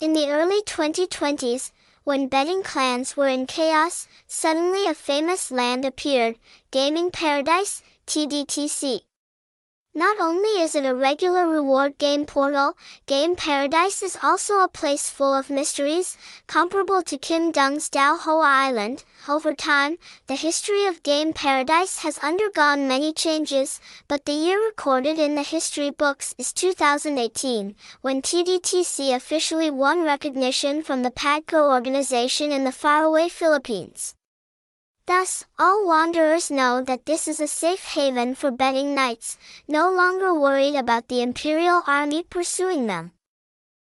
In the early 2020s, when betting clans were in chaos, suddenly a famous land appeared, Gaming Paradise, TDTC. Not only is it a regular reward game portal, Game Paradise is also a place full of mysteries, comparable to Kim Dung's Dao Hoa Island. Over time, the history of Game Paradise has undergone many changes, but the year recorded in the history books is 2018, when TDTC officially won recognition from the PAGCOR organization in the faraway Philippines. Thus, all wanderers know that this is a safe haven for betting knights, no longer worried about the imperial army pursuing them.